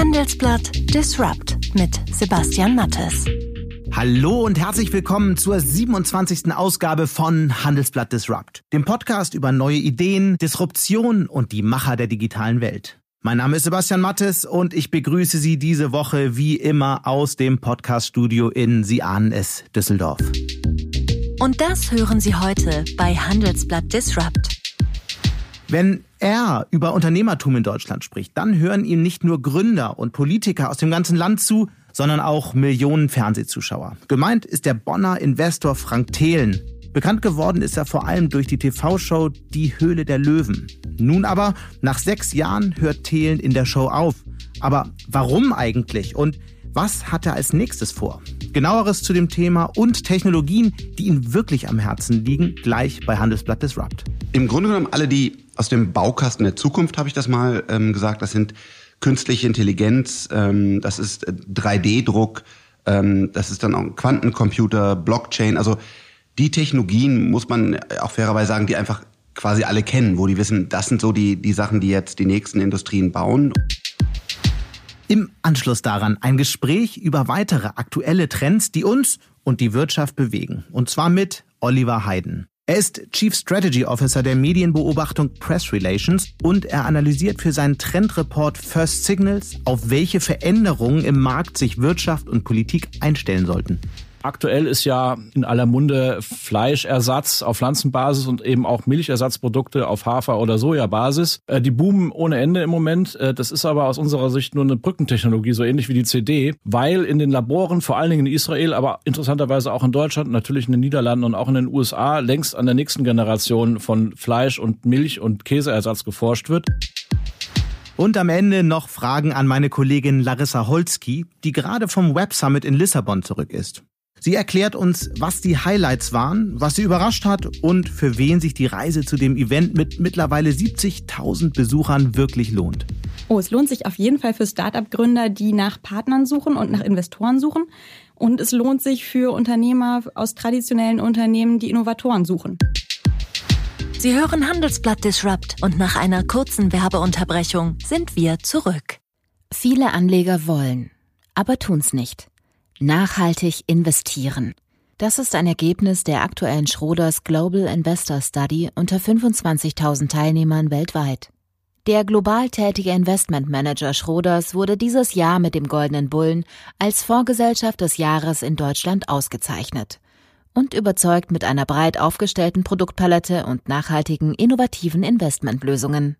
Handelsblatt Disrupt mit Sebastian Mattes. Hallo und herzlich willkommen zur 27. Ausgabe von Handelsblatt Disrupt, dem Podcast über neue Ideen, Disruption und die Macher der digitalen Welt. Mein Name ist Sebastian Mattes und ich begrüße Sie diese Woche wie immer aus dem Podcaststudio in Sie ahnen es, Düsseldorf. Und das hören Sie heute bei Handelsblatt Disrupt. Wenn er über Unternehmertum in Deutschland spricht, dann hören ihm nicht nur Gründer und Politiker aus dem ganzen Land zu, sondern auch Millionen Fernsehzuschauer. Gemeint ist der Bonner Investor Frank Thelen. Bekannt geworden ist er vor allem durch die TV-Show Die Höhle der Löwen. Nun aber, nach sechs Jahren hört Thelen in der Show auf. Aber warum eigentlich? Und was hat er als nächstes vor? Genaueres zu dem Thema und Technologien, die ihm wirklich am Herzen liegen, gleich bei Handelsblatt Disrupt. Im Grunde genommen alle, die aus dem Baukasten der Zukunft, habe ich das mal ähm, gesagt, das sind künstliche Intelligenz, ähm, das ist 3D-Druck, äh, ähm, das ist dann auch Quantencomputer, Blockchain, also die Technologien, muss man auch fairerweise sagen, die einfach quasi alle kennen, wo die wissen, das sind so die, die Sachen, die jetzt die nächsten Industrien bauen. Im Anschluss daran ein Gespräch über weitere aktuelle Trends, die uns und die Wirtschaft bewegen. Und zwar mit Oliver Hayden. Er ist Chief Strategy Officer der Medienbeobachtung Press Relations und er analysiert für seinen Trendreport First Signals, auf welche Veränderungen im Markt sich Wirtschaft und Politik einstellen sollten. Aktuell ist ja in aller Munde Fleischersatz auf Pflanzenbasis und eben auch Milchersatzprodukte auf Hafer- oder Sojabasis. Äh, die boomen ohne Ende im Moment. Äh, das ist aber aus unserer Sicht nur eine Brückentechnologie, so ähnlich wie die CD, weil in den Laboren, vor allen Dingen in Israel, aber interessanterweise auch in Deutschland, natürlich in den Niederlanden und auch in den USA, längst an der nächsten Generation von Fleisch und Milch und Käseersatz geforscht wird. Und am Ende noch Fragen an meine Kollegin Larissa Holzki, die gerade vom Web Summit in Lissabon zurück ist. Sie erklärt uns, was die Highlights waren, was sie überrascht hat und für wen sich die Reise zu dem Event mit mittlerweile 70.000 Besuchern wirklich lohnt. Oh, es lohnt sich auf jeden Fall für Start-up-Gründer, die nach Partnern suchen und nach Investoren suchen. Und es lohnt sich für Unternehmer aus traditionellen Unternehmen, die Innovatoren suchen. Sie hören Handelsblatt Disrupt und nach einer kurzen Werbeunterbrechung sind wir zurück. Viele Anleger wollen, aber tun's nicht. Nachhaltig investieren. Das ist ein Ergebnis der aktuellen Schroders Global Investor Study unter 25.000 Teilnehmern weltweit. Der global tätige Investmentmanager Schroders wurde dieses Jahr mit dem Goldenen Bullen als Vorgesellschaft des Jahres in Deutschland ausgezeichnet und überzeugt mit einer breit aufgestellten Produktpalette und nachhaltigen, innovativen Investmentlösungen.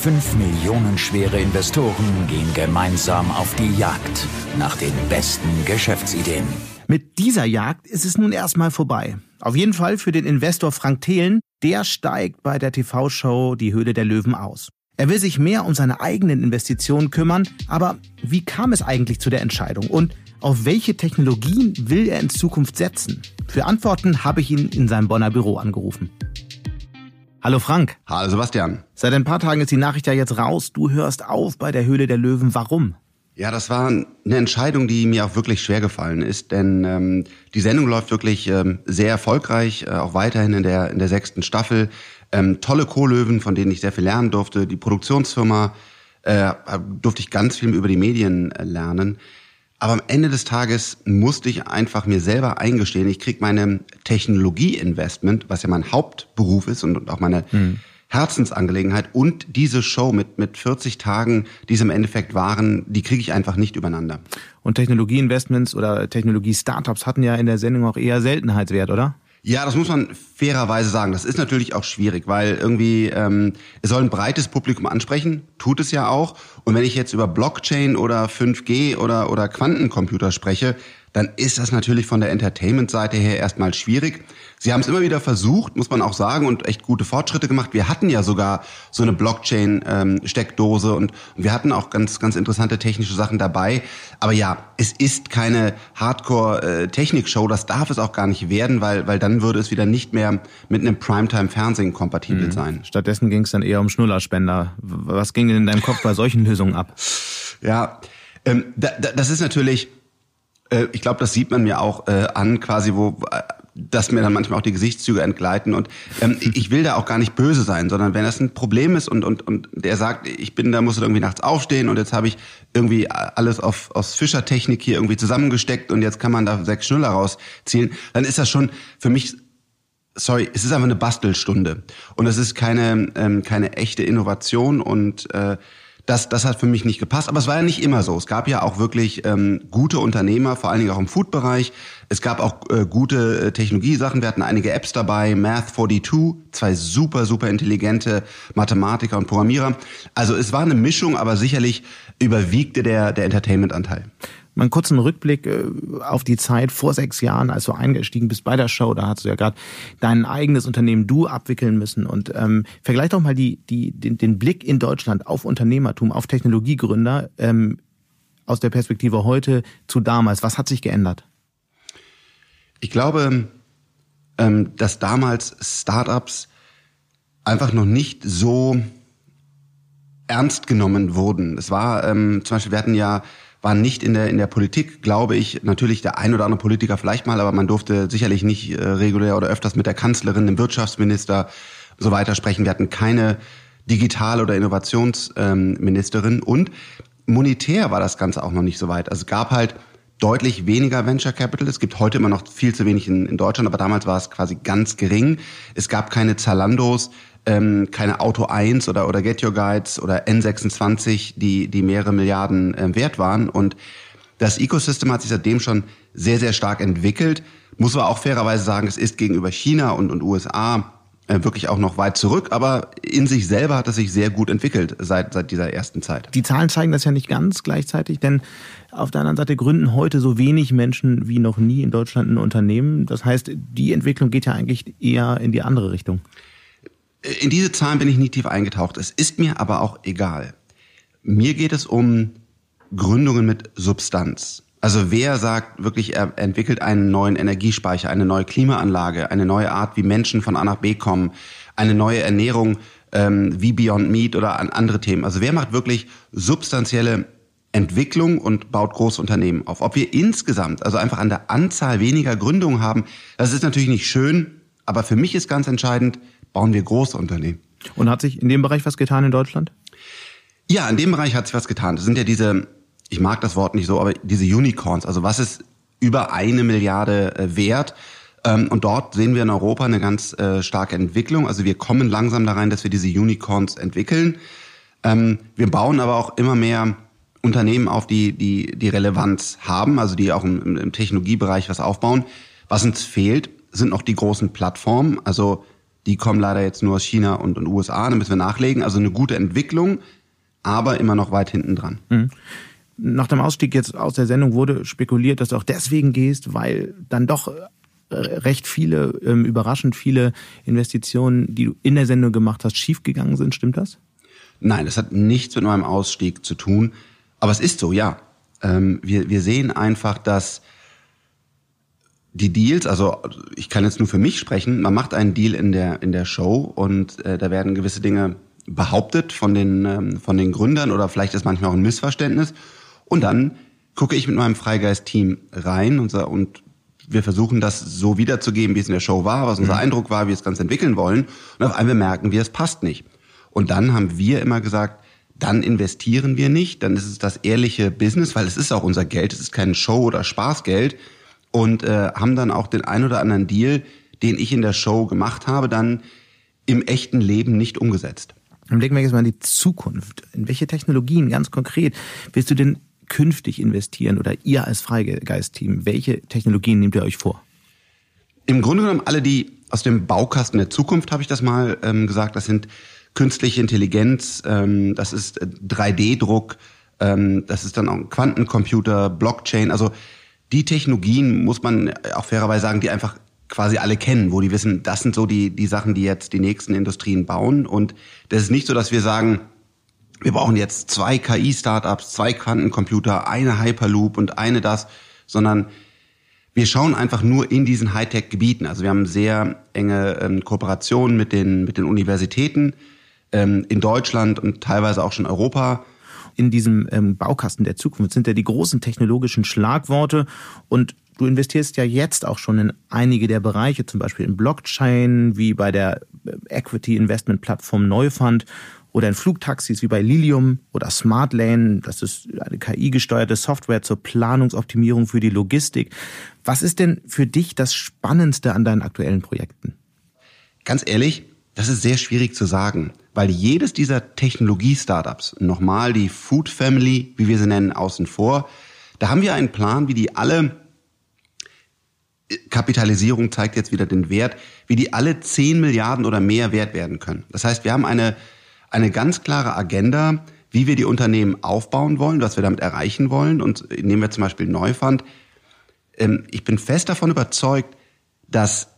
Fünf Millionen schwere Investoren gehen gemeinsam auf die Jagd nach den besten Geschäftsideen. Mit dieser Jagd ist es nun erstmal vorbei. Auf jeden Fall für den Investor Frank Thelen, der steigt bei der TV-Show Die Höhle der Löwen aus. Er will sich mehr um seine eigenen Investitionen kümmern, aber wie kam es eigentlich zu der Entscheidung und auf welche Technologien will er in Zukunft setzen? Für Antworten habe ich ihn in seinem Bonner Büro angerufen. Hallo Frank. Hallo Sebastian. Seit ein paar Tagen ist die Nachricht ja jetzt raus. Du hörst auf bei der Höhle der Löwen. Warum? Ja, das war eine Entscheidung, die mir auch wirklich schwer gefallen ist, denn ähm, die Sendung läuft wirklich ähm, sehr erfolgreich, äh, auch weiterhin in der in der sechsten Staffel. Ähm, tolle Co-Löwen, von denen ich sehr viel lernen durfte. Die Produktionsfirma äh, durfte ich ganz viel über die Medien äh, lernen. Aber am Ende des Tages musste ich einfach mir selber eingestehen, ich krieg meine Technologie-Investment, was ja mein Hauptberuf ist und auch meine mhm. Herzensangelegenheit und diese Show mit, mit 40 Tagen, die es im Endeffekt waren, die kriege ich einfach nicht übereinander. Und Technologie-Investments oder Technologie-Startups hatten ja in der Sendung auch eher Seltenheitswert, oder? Ja, das muss man fairerweise sagen. Das ist natürlich auch schwierig, weil irgendwie ähm, es soll ein breites Publikum ansprechen, tut es ja auch. Und wenn ich jetzt über Blockchain oder 5G oder oder Quantencomputer spreche, dann ist das natürlich von der Entertainment-Seite her erstmal schwierig. Sie haben es immer wieder versucht, muss man auch sagen, und echt gute Fortschritte gemacht. Wir hatten ja sogar so eine Blockchain-Steckdose ähm, und, wir hatten auch ganz, ganz interessante technische Sachen dabei. Aber ja, es ist keine Hardcore-Technik-Show. Das darf es auch gar nicht werden, weil, weil dann würde es wieder nicht mehr mit einem Primetime-Fernsehen kompatibel mhm. sein. Stattdessen ging es dann eher um Schnullerspender. Was ging denn in deinem Kopf bei solchen Lösungen ab? Ja, ähm, da, da, das ist natürlich, äh, ich glaube, das sieht man mir auch äh, an, quasi, wo äh, dass mir dann manchmal auch die Gesichtszüge entgleiten. Und ähm, ich will da auch gar nicht böse sein, sondern wenn das ein Problem ist und, und, und der sagt, ich bin da, muss irgendwie nachts aufstehen und jetzt habe ich irgendwie alles auf, aus Fischertechnik hier irgendwie zusammengesteckt und jetzt kann man da sechs Schnuller rausziehen, dann ist das schon für mich sorry, es ist einfach eine Bastelstunde und es ist keine ähm, keine echte Innovation und äh, das, das hat für mich nicht gepasst. Aber es war ja nicht immer so. Es gab ja auch wirklich ähm, gute Unternehmer, vor allen Dingen auch im Food-Bereich. Es gab auch äh, gute äh, Technologiesachen. Wir hatten einige Apps dabei, Math42, zwei super, super intelligente Mathematiker und Programmierer. Also es war eine Mischung, aber sicherlich überwiegte der, der Entertainment-Anteil. Mal einen kurzen Rückblick äh, auf die Zeit vor sechs Jahren, als du eingestiegen bist bei der Show. Da hast du ja gerade dein eigenes Unternehmen Du abwickeln müssen. Und ähm, vergleich doch mal die, die, den, den Blick in Deutschland auf Unternehmertum, auf Technologiegründer ähm, aus der Perspektive heute zu damals. Was hat sich geändert? Ich glaube, ähm, dass damals Startups einfach noch nicht so ernst genommen wurden. Es war ähm, zum Beispiel, wir hatten ja waren nicht in der, in der Politik, glaube ich, natürlich der ein oder andere Politiker vielleicht mal, aber man durfte sicherlich nicht äh, regulär oder öfters mit der Kanzlerin, dem Wirtschaftsminister so weiter sprechen. Wir hatten keine Digital- oder Innovationsministerin ähm, und monetär war das Ganze auch noch nicht so weit. Also es gab halt deutlich weniger Venture Capital. Es gibt heute immer noch viel zu wenig in, in Deutschland, aber damals war es quasi ganz gering. Es gab keine Zalandos, ähm, keine Auto 1 oder, oder Get Your Guides oder N26, die, die mehrere Milliarden äh, wert waren. Und das Ecosystem hat sich seitdem schon sehr, sehr stark entwickelt. Muss man auch fairerweise sagen, es ist gegenüber China und, und USA äh, wirklich auch noch weit zurück, aber in sich selber hat es sich sehr gut entwickelt seit, seit dieser ersten Zeit. Die Zahlen zeigen das ja nicht ganz gleichzeitig, denn auf der anderen Seite gründen heute so wenig Menschen wie noch nie in Deutschland ein Unternehmen. Das heißt, die Entwicklung geht ja eigentlich eher in die andere Richtung. In diese Zahlen bin ich nie tief eingetaucht. Es ist mir aber auch egal. Mir geht es um Gründungen mit Substanz. Also wer sagt wirklich, er entwickelt einen neuen Energiespeicher, eine neue Klimaanlage, eine neue Art, wie Menschen von A nach B kommen, eine neue Ernährung ähm, wie Beyond Meat oder an andere Themen. Also wer macht wirklich substanzielle Entwicklung und baut große Unternehmen auf? Ob wir insgesamt, also einfach an der Anzahl weniger Gründungen haben, das ist natürlich nicht schön, aber für mich ist ganz entscheidend, bauen wir große Unternehmen. Und hat sich in dem Bereich was getan in Deutschland? Ja, in dem Bereich hat sich was getan. Das sind ja diese, ich mag das Wort nicht so, aber diese Unicorns. Also was ist über eine Milliarde äh, wert? Ähm, und dort sehen wir in Europa eine ganz äh, starke Entwicklung. Also wir kommen langsam da rein, dass wir diese Unicorns entwickeln. Ähm, wir bauen aber auch immer mehr Unternehmen auf, die, die, die Relevanz haben, also die auch im, im Technologiebereich was aufbauen. Was uns fehlt, sind noch die großen Plattformen. Also die kommen leider jetzt nur aus China und, und USA, da müssen wir nachlegen. Also eine gute Entwicklung, aber immer noch weit hinten dran. Mhm. Nach dem Ausstieg jetzt aus der Sendung wurde spekuliert, dass du auch deswegen gehst, weil dann doch äh, recht viele, ähm, überraschend viele Investitionen, die du in der Sendung gemacht hast, schiefgegangen sind. Stimmt das? Nein, das hat nichts mit meinem Ausstieg zu tun. Aber es ist so, ja. Ähm, wir, wir sehen einfach, dass die Deals, also ich kann jetzt nur für mich sprechen, man macht einen Deal in der, in der Show und äh, da werden gewisse Dinge behauptet von den, ähm, von den Gründern oder vielleicht ist manchmal auch ein Missverständnis. Und dann gucke ich mit meinem Freigeist-Team rein und, und wir versuchen das so wiederzugeben, wie es in der Show war, was unser mhm. Eindruck war, wie wir es ganz entwickeln wollen. Und auf einmal merken wir, es passt nicht. Und dann haben wir immer gesagt, dann investieren wir nicht, dann ist es das ehrliche Business, weil es ist auch unser Geld, es ist kein Show- oder Spaßgeld und äh, haben dann auch den ein oder anderen Deal, den ich in der Show gemacht habe, dann im echten Leben nicht umgesetzt. Dann blicken wir jetzt mal in die Zukunft. In welche Technologien ganz konkret willst du denn künftig investieren oder ihr als Freigeist-Team? Welche Technologien nehmt ihr euch vor? Im Grunde genommen alle die aus dem Baukasten der Zukunft, habe ich das mal ähm, gesagt. Das sind künstliche Intelligenz, ähm, das ist 3D-Druck, äh, ähm, das ist dann auch ein Quantencomputer, Blockchain. Also die Technologien, muss man auch fairerweise sagen, die einfach quasi alle kennen, wo die wissen, das sind so die, die Sachen, die jetzt die nächsten Industrien bauen. Und das ist nicht so, dass wir sagen, wir brauchen jetzt zwei KI-Startups, zwei Quantencomputer, eine Hyperloop und eine das, sondern wir schauen einfach nur in diesen Hightech-Gebieten. Also wir haben sehr enge ähm, Kooperationen mit den, mit den Universitäten ähm, in Deutschland und teilweise auch schon Europa in diesem ähm, Baukasten der Zukunft sind ja die großen technologischen Schlagworte und du investierst ja jetzt auch schon in einige der Bereiche, zum Beispiel in Blockchain, wie bei der Equity Investment Plattform Neufund oder in Flugtaxis wie bei Lilium oder Smartlane, das ist eine KI-gesteuerte Software zur Planungsoptimierung für die Logistik. Was ist denn für dich das Spannendste an deinen aktuellen Projekten? Ganz ehrlich, das ist sehr schwierig zu sagen, weil jedes dieser Technologie-Startups, nochmal die Food Family, wie wir sie nennen, außen vor, da haben wir einen Plan, wie die alle Kapitalisierung zeigt jetzt wieder den Wert, wie die alle 10 Milliarden oder mehr wert werden können. Das heißt, wir haben eine eine ganz klare Agenda, wie wir die Unternehmen aufbauen wollen, was wir damit erreichen wollen. Und nehmen wir zum Beispiel Neufund. Ähm, ich bin fest davon überzeugt, dass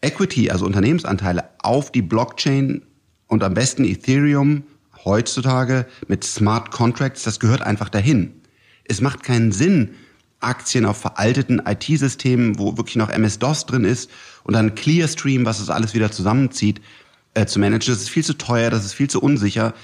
Equity, also Unternehmensanteile auf die Blockchain und am besten Ethereum heutzutage mit Smart Contracts, das gehört einfach dahin. Es macht keinen Sinn, Aktien auf veralteten IT-Systemen, wo wirklich noch MS-DOS drin ist und dann Clearstream, was es alles wieder zusammenzieht äh, zu managen. Das ist viel zu teuer, das ist viel zu unsicher.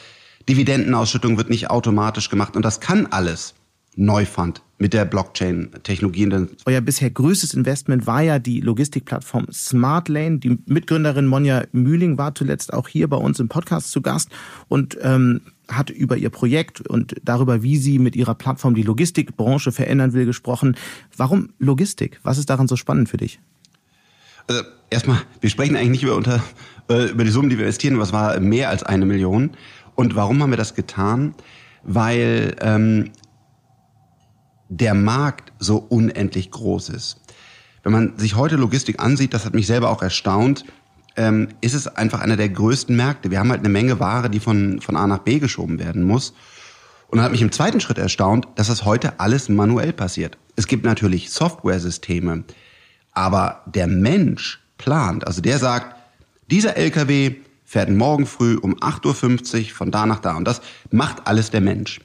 Dividendenausschüttung wird nicht automatisch gemacht und das kann alles Neufund mit der Blockchain-Technologie. Euer bisher größtes Investment war ja die Logistikplattform Smartlane. Die Mitgründerin Monja Mühling war zuletzt auch hier bei uns im Podcast zu Gast und ähm, hat über ihr Projekt und darüber, wie sie mit ihrer Plattform die Logistikbranche verändern will, gesprochen. Warum Logistik? Was ist daran so spannend für dich? Also erstmal, wir sprechen eigentlich nicht über, unter, äh, über die Summen, die wir investieren, was war mehr als eine Million. Und warum haben wir das getan? Weil ähm, der Markt so unendlich groß ist. Wenn man sich heute Logistik ansieht, das hat mich selber auch erstaunt, ähm, ist es einfach einer der größten Märkte. Wir haben halt eine Menge Ware, die von, von A nach B geschoben werden muss. Und dann hat mich im zweiten Schritt erstaunt, dass das heute alles manuell passiert. Es gibt natürlich Software-Systeme, aber der Mensch plant, also der sagt, dieser LKW fährt morgen früh um 8.50 Uhr von da nach da. Und das macht alles der Mensch.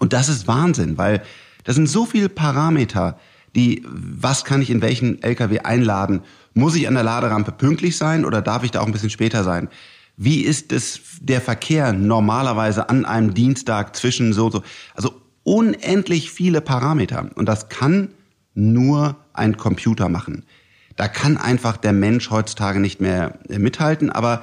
Und das ist Wahnsinn, weil das sind so viele Parameter, die, was kann ich in welchen LKW einladen? Muss ich an der Laderampe pünktlich sein oder darf ich da auch ein bisschen später sein? Wie ist es der Verkehr normalerweise an einem Dienstag zwischen so, so? Also unendlich viele Parameter. Und das kann nur ein Computer machen. Da kann einfach der Mensch heutzutage nicht mehr mithalten, aber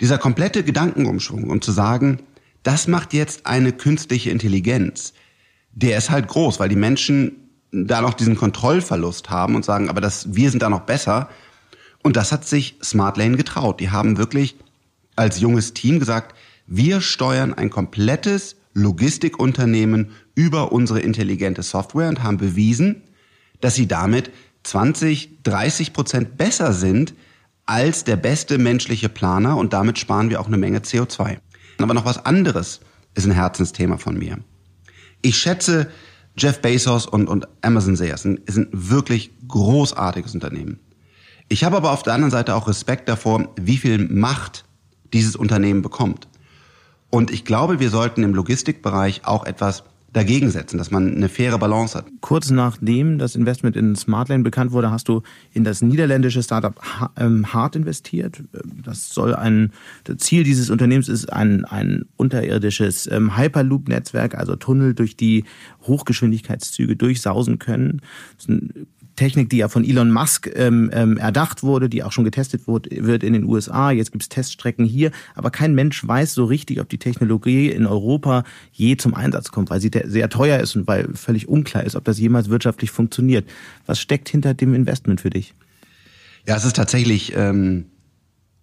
dieser komplette Gedankenumschwung und zu sagen, das macht jetzt eine künstliche Intelligenz, der ist halt groß, weil die Menschen da noch diesen Kontrollverlust haben und sagen, aber das, wir sind da noch besser. Und das hat sich Smartlane getraut. Die haben wirklich als junges Team gesagt, wir steuern ein komplettes Logistikunternehmen über unsere intelligente Software und haben bewiesen, dass sie damit 20, 30 Prozent besser sind als der beste menschliche Planer und damit sparen wir auch eine Menge CO2. Aber noch was anderes ist ein Herzensthema von mir. Ich schätze Jeff Bezos und, und Amazon sehr. Es ist ein wirklich großartiges Unternehmen. Ich habe aber auf der anderen Seite auch Respekt davor, wie viel Macht dieses Unternehmen bekommt. Und ich glaube, wir sollten im Logistikbereich auch etwas dagegen setzen, dass man eine faire Balance hat. Kurz nachdem das Investment in Smartlane bekannt wurde, hast du in das niederländische Startup ähm, Hart investiert. Das soll ein das Ziel dieses Unternehmens ist ein ein unterirdisches ähm, Hyperloop-Netzwerk, also Tunnel, durch die Hochgeschwindigkeitszüge durchsausen können. Das ist ein Technik, die ja von Elon Musk ähm, ähm, erdacht wurde, die auch schon getestet wird, wird in den USA. Jetzt gibt es Teststrecken hier, aber kein Mensch weiß so richtig, ob die Technologie in Europa je zum Einsatz kommt, weil sie sehr teuer ist und weil völlig unklar ist, ob das jemals wirtschaftlich funktioniert. Was steckt hinter dem Investment für dich? Ja, es ist tatsächlich ähm,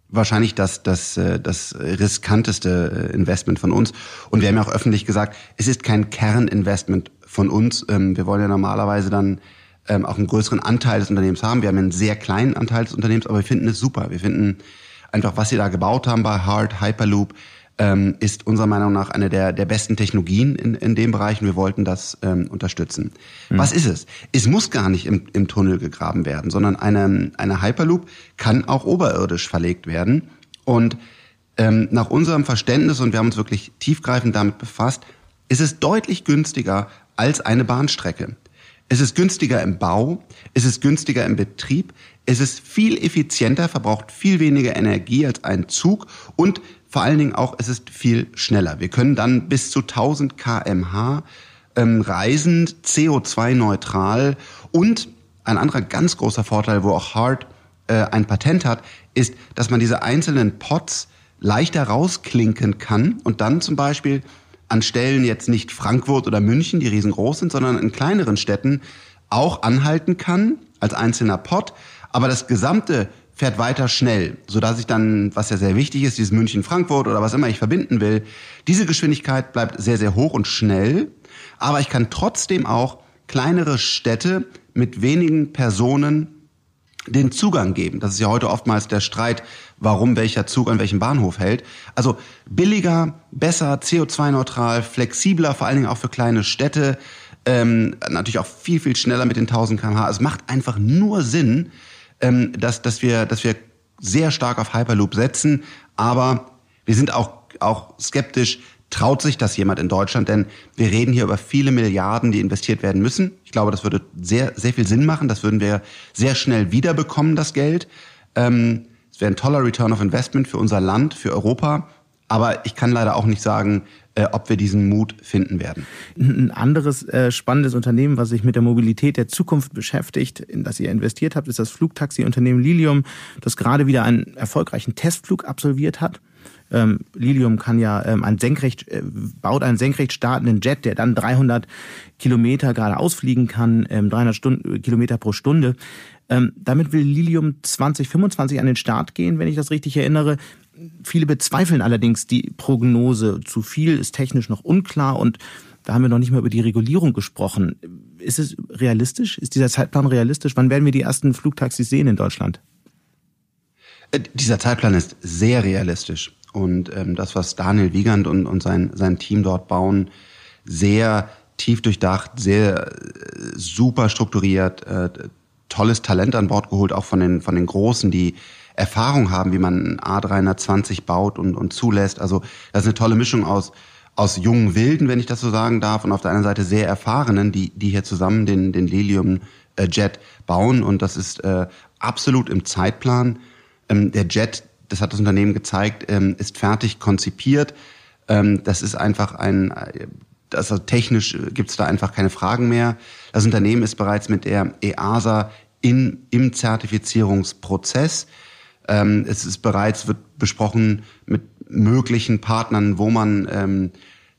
wahrscheinlich das, das, äh, das riskanteste äh, Investment von uns. Und wir haben ja auch öffentlich gesagt, es ist kein Kerninvestment von uns. Ähm, wir wollen ja normalerweise dann ähm, auch einen größeren Anteil des Unternehmens haben. Wir haben einen sehr kleinen Anteil des Unternehmens, aber wir finden es super. Wir finden einfach, was sie da gebaut haben bei Hard Hyperloop, ähm, ist unserer Meinung nach eine der, der besten Technologien in, in dem Bereich und wir wollten das ähm, unterstützen. Mhm. Was ist es? Es muss gar nicht im, im Tunnel gegraben werden, sondern eine, eine Hyperloop kann auch oberirdisch verlegt werden. Und ähm, nach unserem Verständnis, und wir haben uns wirklich tiefgreifend damit befasst, ist es deutlich günstiger als eine Bahnstrecke. Es ist günstiger im Bau, es ist günstiger im Betrieb, es ist viel effizienter, verbraucht viel weniger Energie als ein Zug und vor allen Dingen auch, es ist viel schneller. Wir können dann bis zu 1000 kmh ähm, reisend, CO2-neutral und ein anderer ganz großer Vorteil, wo auch Hart äh, ein Patent hat, ist, dass man diese einzelnen Pots leichter rausklinken kann und dann zum Beispiel an Stellen jetzt nicht Frankfurt oder München, die riesengroß sind, sondern in kleineren Städten auch anhalten kann als einzelner Pot, aber das gesamte fährt weiter schnell, so dass ich dann, was ja sehr wichtig ist, dieses München-Frankfurt oder was immer ich verbinden will, diese Geschwindigkeit bleibt sehr, sehr hoch und schnell, aber ich kann trotzdem auch kleinere Städte mit wenigen Personen den Zugang geben. Das ist ja heute oftmals der Streit, warum welcher Zug an welchem Bahnhof hält. Also billiger, besser, CO2-neutral, flexibler, vor allen Dingen auch für kleine Städte, ähm, natürlich auch viel, viel schneller mit den 1000 km/h. Es macht einfach nur Sinn, ähm, dass, dass, wir, dass wir sehr stark auf Hyperloop setzen, aber wir sind auch, auch skeptisch, traut sich das jemand in Deutschland? Denn wir reden hier über viele Milliarden, die investiert werden müssen. Ich glaube, das würde sehr, sehr viel Sinn machen. Das würden wir sehr schnell wiederbekommen, das Geld. Ähm, es wäre ein toller Return of Investment für unser Land, für Europa. Aber ich kann leider auch nicht sagen, äh, ob wir diesen Mut finden werden. Ein anderes äh, spannendes Unternehmen, was sich mit der Mobilität der Zukunft beschäftigt, in das ihr investiert habt, ist das Flugtaxi-Unternehmen Lilium, das gerade wieder einen erfolgreichen Testflug absolviert hat. Ähm, Lilium kann ja ähm, ein senkrecht, äh, baut einen senkrecht startenden Jet, der dann 300 Kilometer gerade ausfliegen kann, ähm, 300 Stunden, Kilometer pro Stunde. Ähm, damit will Lilium 2025 an den Start gehen, wenn ich das richtig erinnere. Viele bezweifeln allerdings die Prognose. Zu viel ist technisch noch unklar und da haben wir noch nicht mal über die Regulierung gesprochen. Ist es realistisch? Ist dieser Zeitplan realistisch? Wann werden wir die ersten Flugtaxis sehen in Deutschland? Äh, dieser Zeitplan ist sehr realistisch. Und ähm, das, was Daniel Wiegand und, und sein, sein Team dort bauen, sehr tief durchdacht, sehr äh, super strukturiert, äh, tolles Talent an Bord geholt, auch von den, von den Großen, die Erfahrung haben, wie man A320 baut und, und zulässt. Also das ist eine tolle Mischung aus, aus jungen Wilden, wenn ich das so sagen darf, und auf der anderen Seite sehr erfahrenen, die, die hier zusammen den, den Lilium äh, Jet bauen. Und das ist äh, absolut im Zeitplan. Ähm, der Jet das hat das Unternehmen gezeigt, ähm, ist fertig konzipiert. Ähm, das ist einfach ein, also technisch gibt es da einfach keine Fragen mehr. Das Unternehmen ist bereits mit der EASA in, im Zertifizierungsprozess. Ähm, es ist bereits, wird besprochen mit möglichen Partnern, wo man ähm,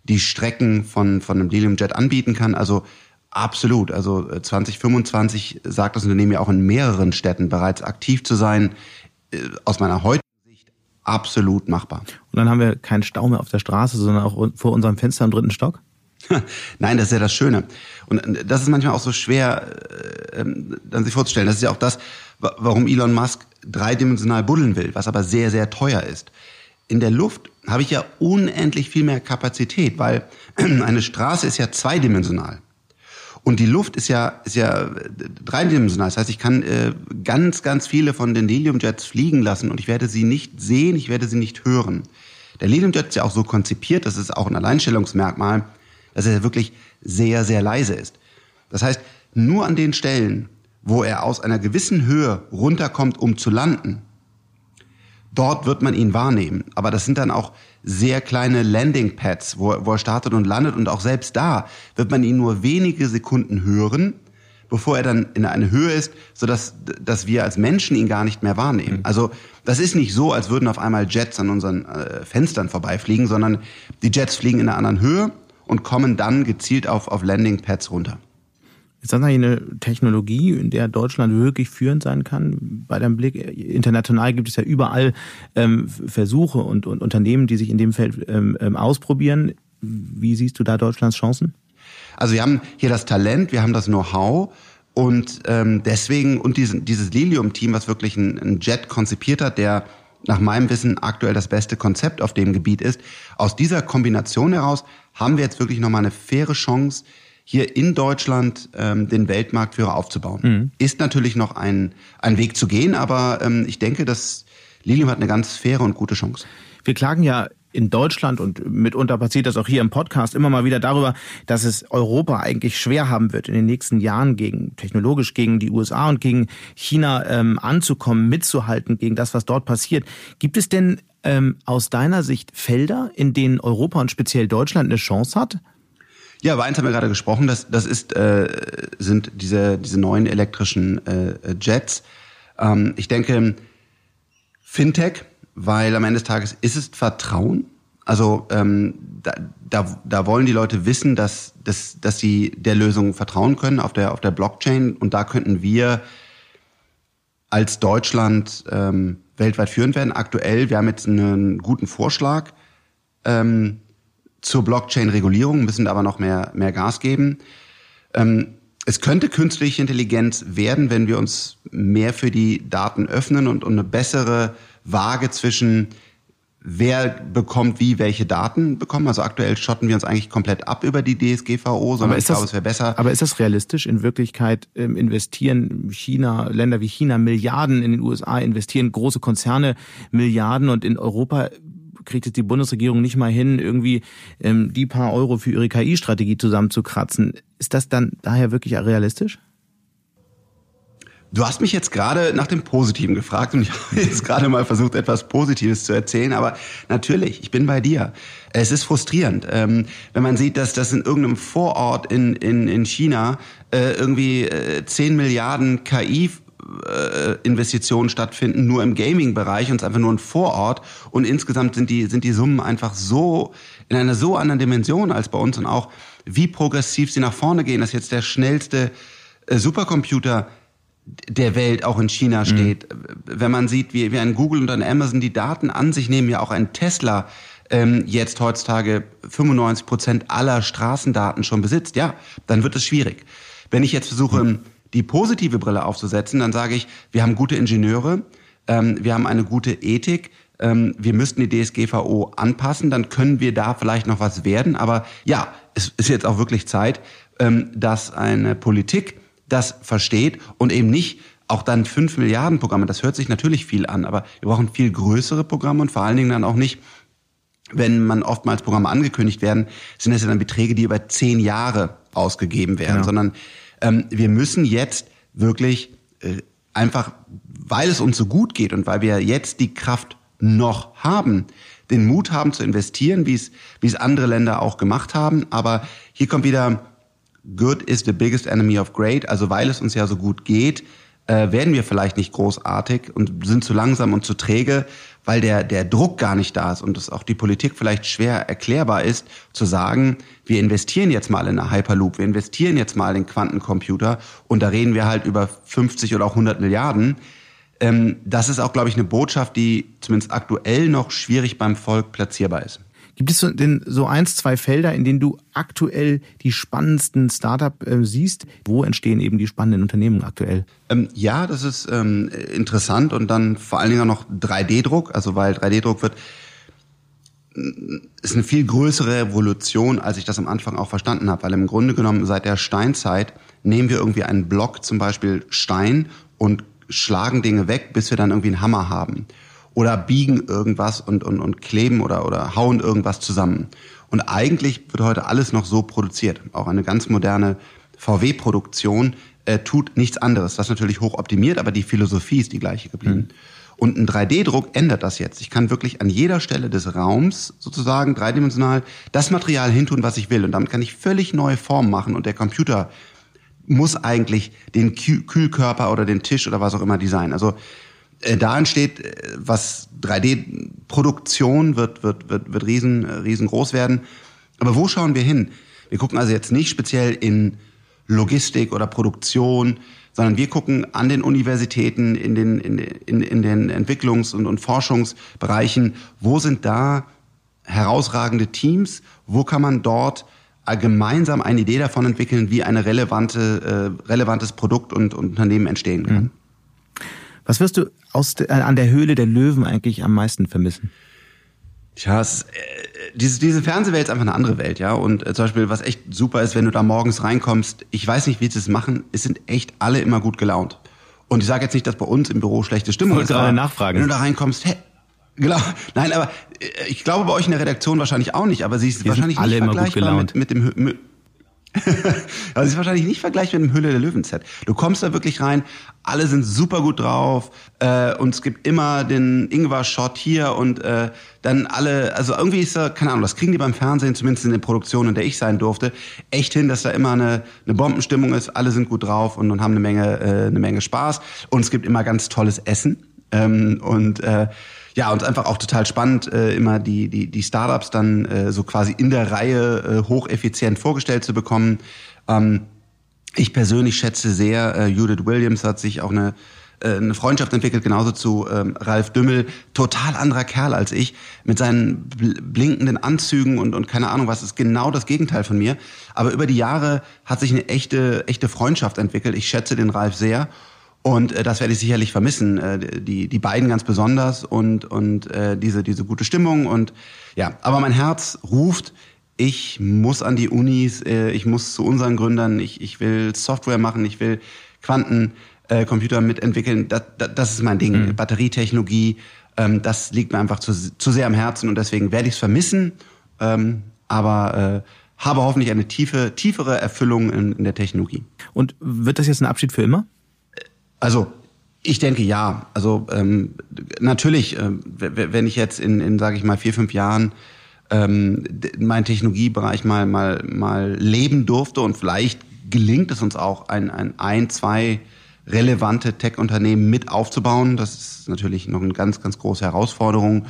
die Strecken von, von einem Lilium Jet anbieten kann. Also absolut. Also 2025 äh, sagt das Unternehmen ja auch in mehreren Städten bereits aktiv zu sein. Äh, aus meiner heutigen absolut machbar. Und dann haben wir keinen Stau mehr auf der Straße, sondern auch vor unserem Fenster im dritten Stock? Nein, das ist ja das Schöne. Und das ist manchmal auch so schwer, äh, dann sich vorzustellen. Das ist ja auch das, warum Elon Musk dreidimensional buddeln will, was aber sehr, sehr teuer ist. In der Luft habe ich ja unendlich viel mehr Kapazität, weil eine Straße ist ja zweidimensional. Und die Luft ist ja, ist ja dreidimensional. Das heißt, ich kann äh, ganz, ganz viele von den Lilium-Jets fliegen lassen und ich werde sie nicht sehen, ich werde sie nicht hören. Der Lilium-Jet ist ja auch so konzipiert, das ist auch ein Alleinstellungsmerkmal, dass er wirklich sehr, sehr leise ist. Das heißt, nur an den Stellen, wo er aus einer gewissen Höhe runterkommt, um zu landen, dort wird man ihn wahrnehmen. Aber das sind dann auch sehr kleine Landing-Pads, wo, wo er startet und landet. Und auch selbst da wird man ihn nur wenige Sekunden hören, bevor er dann in eine Höhe ist, sodass dass wir als Menschen ihn gar nicht mehr wahrnehmen. Mhm. Also das ist nicht so, als würden auf einmal Jets an unseren äh, Fenstern vorbeifliegen, sondern die Jets fliegen in einer anderen Höhe und kommen dann gezielt auf, auf Landing-Pads runter. Ist das eigentlich eine Technologie, in der Deutschland wirklich führend sein kann? Bei deinem Blick, international gibt es ja überall ähm, Versuche und, und, Unternehmen, die sich in dem Feld ähm, ähm, ausprobieren. Wie siehst du da Deutschlands Chancen? Also wir haben hier das Talent, wir haben das Know-how und ähm, deswegen und diesen, dieses Lilium-Team, was wirklich ein Jet konzipiert hat, der nach meinem Wissen aktuell das beste Konzept auf dem Gebiet ist. Aus dieser Kombination heraus haben wir jetzt wirklich nochmal eine faire Chance, hier in Deutschland ähm, den Weltmarktführer aufzubauen. Mhm. Ist natürlich noch ein, ein Weg zu gehen, aber ähm, ich denke, dass Lilium hat eine ganz faire und gute Chance. Wir klagen ja in Deutschland und mitunter passiert das auch hier im Podcast immer mal wieder darüber, dass es Europa eigentlich schwer haben wird, in den nächsten Jahren gegen technologisch gegen die USA und gegen China ähm, anzukommen, mitzuhalten gegen das, was dort passiert. Gibt es denn ähm, aus deiner Sicht Felder, in denen Europa und speziell Deutschland eine Chance hat? Ja, über eins haben wir gerade gesprochen, das, das ist, äh, sind diese, diese neuen elektrischen äh, Jets. Ähm, ich denke, Fintech, weil am Ende des Tages ist es Vertrauen. Also ähm, da, da, da wollen die Leute wissen, dass, dass, dass sie der Lösung vertrauen können auf der, auf der Blockchain. Und da könnten wir als Deutschland ähm, weltweit führend werden. Aktuell, wir haben jetzt einen guten Vorschlag. Ähm, zur Blockchain-Regulierung, müssen aber noch mehr, mehr Gas geben. Ähm, es könnte künstliche Intelligenz werden, wenn wir uns mehr für die Daten öffnen und, und eine bessere Waage zwischen wer bekommt wie welche Daten bekommen. Also aktuell schotten wir uns eigentlich komplett ab über die DSGVO, sondern ich glaube, es wäre besser. Aber ist das realistisch? In Wirklichkeit ähm, investieren China, Länder wie China Milliarden in den USA, investieren große Konzerne Milliarden und in Europa kriegt es die Bundesregierung nicht mal hin, irgendwie ähm, die paar Euro für ihre KI-Strategie zusammenzukratzen. Ist das dann daher wirklich realistisch? Du hast mich jetzt gerade nach dem Positiven gefragt und ich habe jetzt gerade mal versucht, etwas Positives zu erzählen. Aber natürlich, ich bin bei dir. Es ist frustrierend, ähm, wenn man sieht, dass das in irgendeinem Vorort in, in, in China äh, irgendwie äh, 10 Milliarden KI äh, Investitionen stattfinden, nur im Gaming-Bereich und es ist einfach nur ein Vorort. Und insgesamt sind die, sind die Summen einfach so in einer so anderen Dimension als bei uns und auch wie progressiv sie nach vorne gehen, dass jetzt der schnellste äh, Supercomputer der Welt auch in China mhm. steht. Mhm. Wenn man sieht, wie, wie ein Google und ein Amazon die Daten an sich nehmen, ja auch ein Tesla ähm, jetzt heutzutage 95 Prozent aller Straßendaten schon besitzt, ja, dann wird es schwierig. Wenn ich jetzt versuche, mhm die positive Brille aufzusetzen, dann sage ich, wir haben gute Ingenieure, ähm, wir haben eine gute Ethik, ähm, wir müssten die DSGVO anpassen, dann können wir da vielleicht noch was werden. Aber ja, es ist jetzt auch wirklich Zeit, ähm, dass eine Politik das versteht und eben nicht auch dann fünf Milliarden Programme. Das hört sich natürlich viel an, aber wir brauchen viel größere Programme und vor allen Dingen dann auch nicht wenn man oftmals Programme angekündigt werden, sind das ja dann Beträge, die über zehn Jahre ausgegeben werden, genau. sondern ähm, wir müssen jetzt wirklich äh, einfach, weil es uns so gut geht und weil wir jetzt die Kraft noch haben, den Mut haben zu investieren, wie es, wie es andere Länder auch gemacht haben. Aber hier kommt wieder, good is the biggest enemy of great. Also weil es uns ja so gut geht, äh, werden wir vielleicht nicht großartig und sind zu langsam und zu träge, weil der, der Druck gar nicht da ist und es auch die Politik vielleicht schwer erklärbar ist, zu sagen, wir investieren jetzt mal in eine Hyperloop, wir investieren jetzt mal in Quantencomputer und da reden wir halt über 50 oder auch 100 Milliarden. Ähm, das ist auch, glaube ich, eine Botschaft, die zumindest aktuell noch schwierig beim Volk platzierbar ist. Gibt es denn so eins, zwei Felder, in denen du aktuell die spannendsten Startup äh, siehst? Wo entstehen eben die spannenden Unternehmen aktuell? Ähm, ja, das ist ähm, interessant und dann vor allen Dingen noch 3D-Druck, also weil 3D-Druck wird ist eine viel größere Revolution, als ich das am Anfang auch verstanden habe, weil im Grunde genommen seit der Steinzeit nehmen wir irgendwie einen Block, zum Beispiel Stein, und schlagen Dinge weg, bis wir dann irgendwie einen Hammer haben oder biegen irgendwas und, und, und kleben oder, oder hauen irgendwas zusammen. Und eigentlich wird heute alles noch so produziert. Auch eine ganz moderne VW-Produktion äh, tut nichts anderes. Das ist natürlich hoch optimiert, aber die Philosophie ist die gleiche geblieben. Mhm. Und ein 3D-Druck ändert das jetzt. Ich kann wirklich an jeder Stelle des Raums sozusagen dreidimensional das Material hintun, was ich will. Und damit kann ich völlig neue Formen machen. Und der Computer muss eigentlich den Kühlkörper oder den Tisch oder was auch immer designen. Also da entsteht, äh, was 3D-Produktion wird, wird, wird, wird riesen, äh, riesengroß werden. Aber wo schauen wir hin? Wir gucken also jetzt nicht speziell in Logistik oder Produktion, sondern wir gucken an den Universitäten, in den, in, in, in den Entwicklungs- und, und Forschungsbereichen, wo sind da herausragende Teams, wo kann man dort gemeinsam eine Idee davon entwickeln, wie ein relevante, äh, relevantes Produkt und, und Unternehmen entstehen kann. Mhm. Was wirst du aus de, an der Höhle der Löwen eigentlich am meisten vermissen? Tja, es, äh, diese, diese Fernsehwelt ist einfach eine andere Welt, ja. Und äh, zum Beispiel, was echt super ist, wenn du da morgens reinkommst, ich weiß nicht, wie sie es machen, es sind echt alle immer gut gelaunt. Und ich sage jetzt nicht, dass bei uns im Büro schlechte Stimmung ist. Aber nachfragen. Wenn du da reinkommst, hä, Genau. Nein, aber äh, ich glaube bei euch in der Redaktion wahrscheinlich auch nicht, aber sie ist Wir wahrscheinlich alle nicht immer gut gelaunt. Mit, mit dem mit, also ist wahrscheinlich nicht vergleichbar mit dem Hülle der Löwen-Set. Du kommst da wirklich rein, alle sind super gut drauf äh, und es gibt immer den Ingwer-Shot hier und äh, dann alle, also irgendwie ist da, keine Ahnung, das kriegen die beim Fernsehen, zumindest in den Produktionen, in der ich sein durfte, echt hin, dass da immer eine, eine Bombenstimmung ist, alle sind gut drauf und, und haben eine Menge, äh, eine Menge Spaß und es gibt immer ganz tolles Essen ähm, und äh, ja, und einfach auch total spannend, äh, immer die, die, die Startups dann äh, so quasi in der Reihe äh, hocheffizient vorgestellt zu bekommen. Ähm, ich persönlich schätze sehr, äh, Judith Williams hat sich auch eine äh, eine Freundschaft entwickelt, genauso zu ähm, Ralf Dümmel, total anderer Kerl als ich, mit seinen blinkenden Anzügen und, und keine Ahnung was, ist genau das Gegenteil von mir. Aber über die Jahre hat sich eine echte, echte Freundschaft entwickelt. Ich schätze den Ralf sehr und äh, das werde ich sicherlich vermissen, äh, die, die beiden ganz besonders und, und äh, diese, diese gute Stimmung. Und ja, aber mein Herz ruft, ich muss an die Unis, äh, ich muss zu unseren Gründern, ich, ich will Software machen, ich will Quantencomputer äh, mitentwickeln. Das, das, das ist mein Ding. Mhm. Batterietechnologie, ähm, das liegt mir einfach zu, zu sehr am Herzen und deswegen werde ich es vermissen, ähm, aber äh, habe hoffentlich eine tiefe, tiefere Erfüllung in, in der Technologie. Und wird das jetzt ein Abschied für immer? Also ich denke ja. Also ähm, natürlich, äh, wenn ich jetzt in, in sage ich mal vier fünf Jahren ähm, meinen Technologiebereich mal mal mal leben durfte und vielleicht gelingt es uns auch ein ein, ein zwei relevante Tech-Unternehmen mit aufzubauen. Das ist natürlich noch eine ganz ganz große Herausforderung.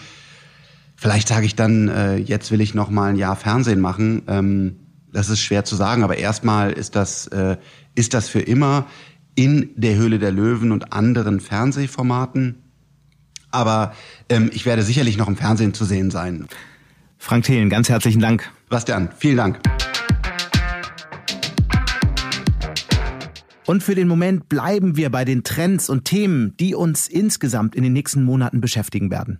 Vielleicht sage ich dann, äh, jetzt will ich noch mal ein Jahr Fernsehen machen. Ähm, das ist schwer zu sagen, aber erstmal ist das äh, ist das für immer in der Höhle der Löwen und anderen Fernsehformaten. Aber ähm, ich werde sicherlich noch im Fernsehen zu sehen sein. Frank Thelen, ganz herzlichen Dank. Bastian, vielen Dank. Und für den Moment bleiben wir bei den Trends und Themen, die uns insgesamt in den nächsten Monaten beschäftigen werden.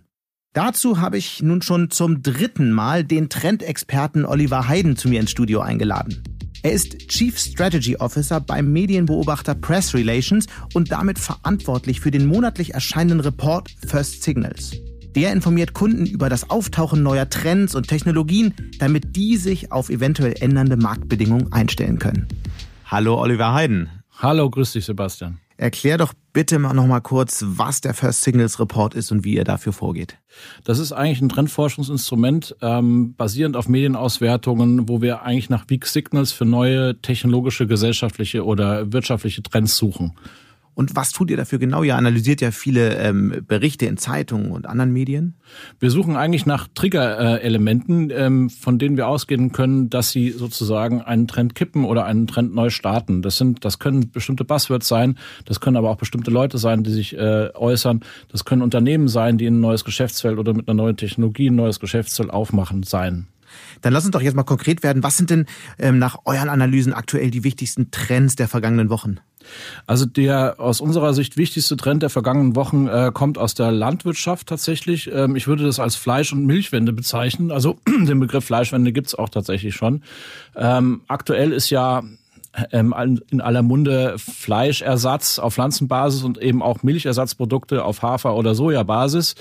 Dazu habe ich nun schon zum dritten Mal den Trendexperten Oliver Heiden zu mir ins Studio eingeladen. Er ist Chief Strategy Officer beim Medienbeobachter Press Relations und damit verantwortlich für den monatlich erscheinenden Report First Signals. Der informiert Kunden über das Auftauchen neuer Trends und Technologien, damit die sich auf eventuell ändernde Marktbedingungen einstellen können. Hallo Oliver Heiden. Hallo, grüß dich Sebastian. Erklär doch bitte mal noch mal kurz, was der First Signals Report ist und wie ihr dafür vorgeht. Das ist eigentlich ein Trendforschungsinstrument, ähm, basierend auf Medienauswertungen, wo wir eigentlich nach Weak Signals für neue technologische, gesellschaftliche oder wirtschaftliche Trends suchen. Und was tut ihr dafür genau? Ihr analysiert ja viele ähm, Berichte in Zeitungen und anderen Medien. Wir suchen eigentlich nach Trigger-Elementen, ähm, von denen wir ausgehen können, dass sie sozusagen einen Trend kippen oder einen Trend neu starten. Das sind, das können bestimmte Buzzwords sein, das können aber auch bestimmte Leute sein, die sich äh, äußern. Das können Unternehmen sein, die ein neues Geschäftsfeld oder mit einer neuen Technologie ein neues Geschäftsfeld aufmachen sein. Dann lass uns doch jetzt mal konkret werden. Was sind denn ähm, nach euren Analysen aktuell die wichtigsten Trends der vergangenen Wochen? Also der aus unserer Sicht wichtigste Trend der vergangenen Wochen äh, kommt aus der Landwirtschaft tatsächlich. Ähm, ich würde das als Fleisch- und Milchwende bezeichnen. Also den Begriff Fleischwende gibt's auch tatsächlich schon. Ähm, aktuell ist ja ähm, in aller Munde Fleischersatz auf Pflanzenbasis und eben auch Milchersatzprodukte auf Hafer- oder Sojabasis.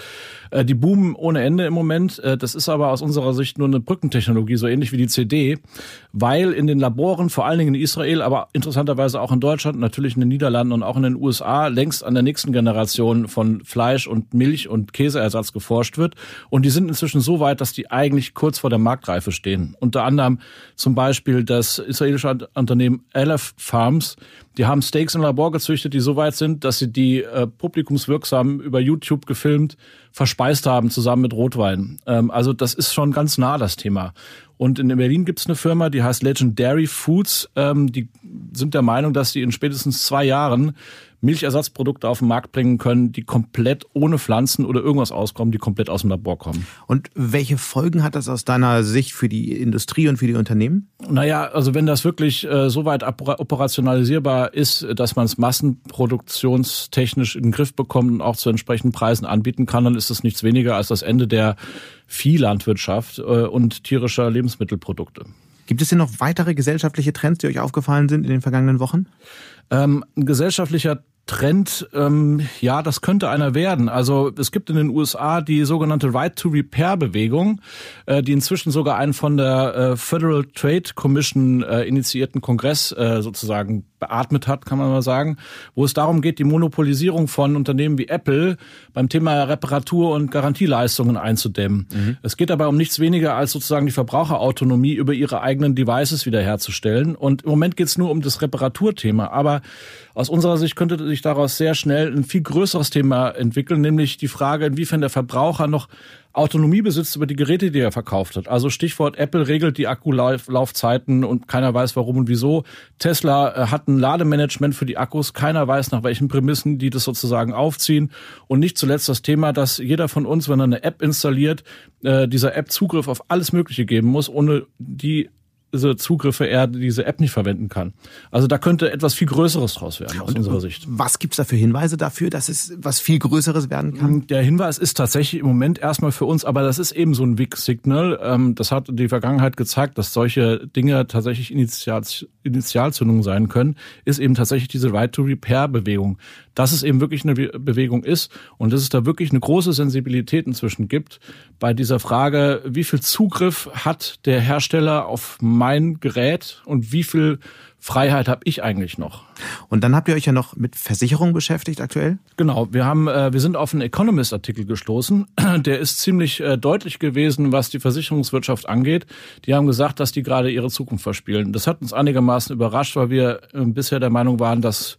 Äh, die boomen ohne Ende im Moment. Äh, das ist aber aus unserer Sicht nur eine Brückentechnologie, so ähnlich wie die CD, weil in den Laboren, vor allen Dingen in Israel, aber interessanterweise auch in Deutschland, natürlich in den Niederlanden und auch in den USA, längst an der nächsten Generation von Fleisch und Milch und Käseersatz geforscht wird. Und die sind inzwischen so weit, dass die eigentlich kurz vor der Marktreife stehen. Unter anderem zum Beispiel das israelische Unternehmen Aleph Farms, die haben Steaks im Labor gezüchtet, die so weit sind, dass sie die äh, publikumswirksam über YouTube gefilmt verspeist haben, zusammen mit Rotwein. Ähm, also das ist schon ganz nah das Thema. Und in Berlin gibt es eine Firma, die heißt Legendary Foods. Ähm, die sind der Meinung, dass sie in spätestens zwei Jahren Milchersatzprodukte auf den Markt bringen können, die komplett ohne Pflanzen oder irgendwas auskommen, die komplett aus dem Labor kommen. Und welche Folgen hat das aus deiner Sicht für die Industrie und für die Unternehmen? Naja, also wenn das wirklich äh, so weit operationalisierbar ist, dass man es massenproduktionstechnisch in den Griff bekommt und auch zu entsprechenden Preisen anbieten kann, dann ist das nichts weniger als das Ende der Viehlandwirtschaft äh, und tierischer Lebensmittelprodukte. Gibt es denn noch weitere gesellschaftliche Trends, die euch aufgefallen sind in den vergangenen Wochen? Ähm, ein gesellschaftlicher Trend, ähm, ja, das könnte einer werden. Also es gibt in den USA die sogenannte Right to Repair Bewegung, äh, die inzwischen sogar einen von der äh, Federal Trade Commission äh, initiierten Kongress äh, sozusagen beatmet hat, kann man mal sagen, wo es darum geht, die Monopolisierung von Unternehmen wie Apple beim Thema Reparatur und Garantieleistungen einzudämmen. Mhm. Es geht dabei um nichts weniger als sozusagen die Verbraucherautonomie über ihre eigenen Devices wiederherzustellen. Und im Moment geht es nur um das Reparaturthema. Aber aus unserer Sicht könnte sich daraus sehr schnell ein viel größeres Thema entwickeln, nämlich die Frage, inwiefern der Verbraucher noch Autonomie besitzt über die Geräte, die er verkauft hat. Also Stichwort Apple regelt die Akkulaufzeiten und keiner weiß warum und wieso. Tesla äh, hat ein Lademanagement für die Akkus, keiner weiß nach welchen Prämissen die das sozusagen aufziehen. Und nicht zuletzt das Thema, dass jeder von uns, wenn er eine App installiert, äh, dieser App Zugriff auf alles Mögliche geben muss, ohne die diese Zugriffe er diese App nicht verwenden kann. Also da könnte etwas viel Größeres draus werden aus und, unserer Sicht. Was gibt's da für Hinweise dafür, dass es was viel Größeres werden kann? Der Hinweis ist tatsächlich im Moment erstmal für uns, aber das ist eben so ein Big Signal. Ähm, das hat die Vergangenheit gezeigt, dass solche Dinge tatsächlich Initial, Initialzündungen sein können, ist eben tatsächlich diese Right to Repair Bewegung. Dass es eben wirklich eine Bewegung ist und dass es da wirklich eine große Sensibilität inzwischen gibt bei dieser Frage, wie viel Zugriff hat der Hersteller auf mein Gerät und wie viel Freiheit habe ich eigentlich noch? Und dann habt ihr euch ja noch mit Versicherungen beschäftigt aktuell? Genau, wir haben, äh, wir sind auf einen Economist-Artikel gestoßen. Der ist ziemlich äh, deutlich gewesen, was die Versicherungswirtschaft angeht. Die haben gesagt, dass die gerade ihre Zukunft verspielen. Das hat uns einigermaßen überrascht, weil wir äh, bisher der Meinung waren, dass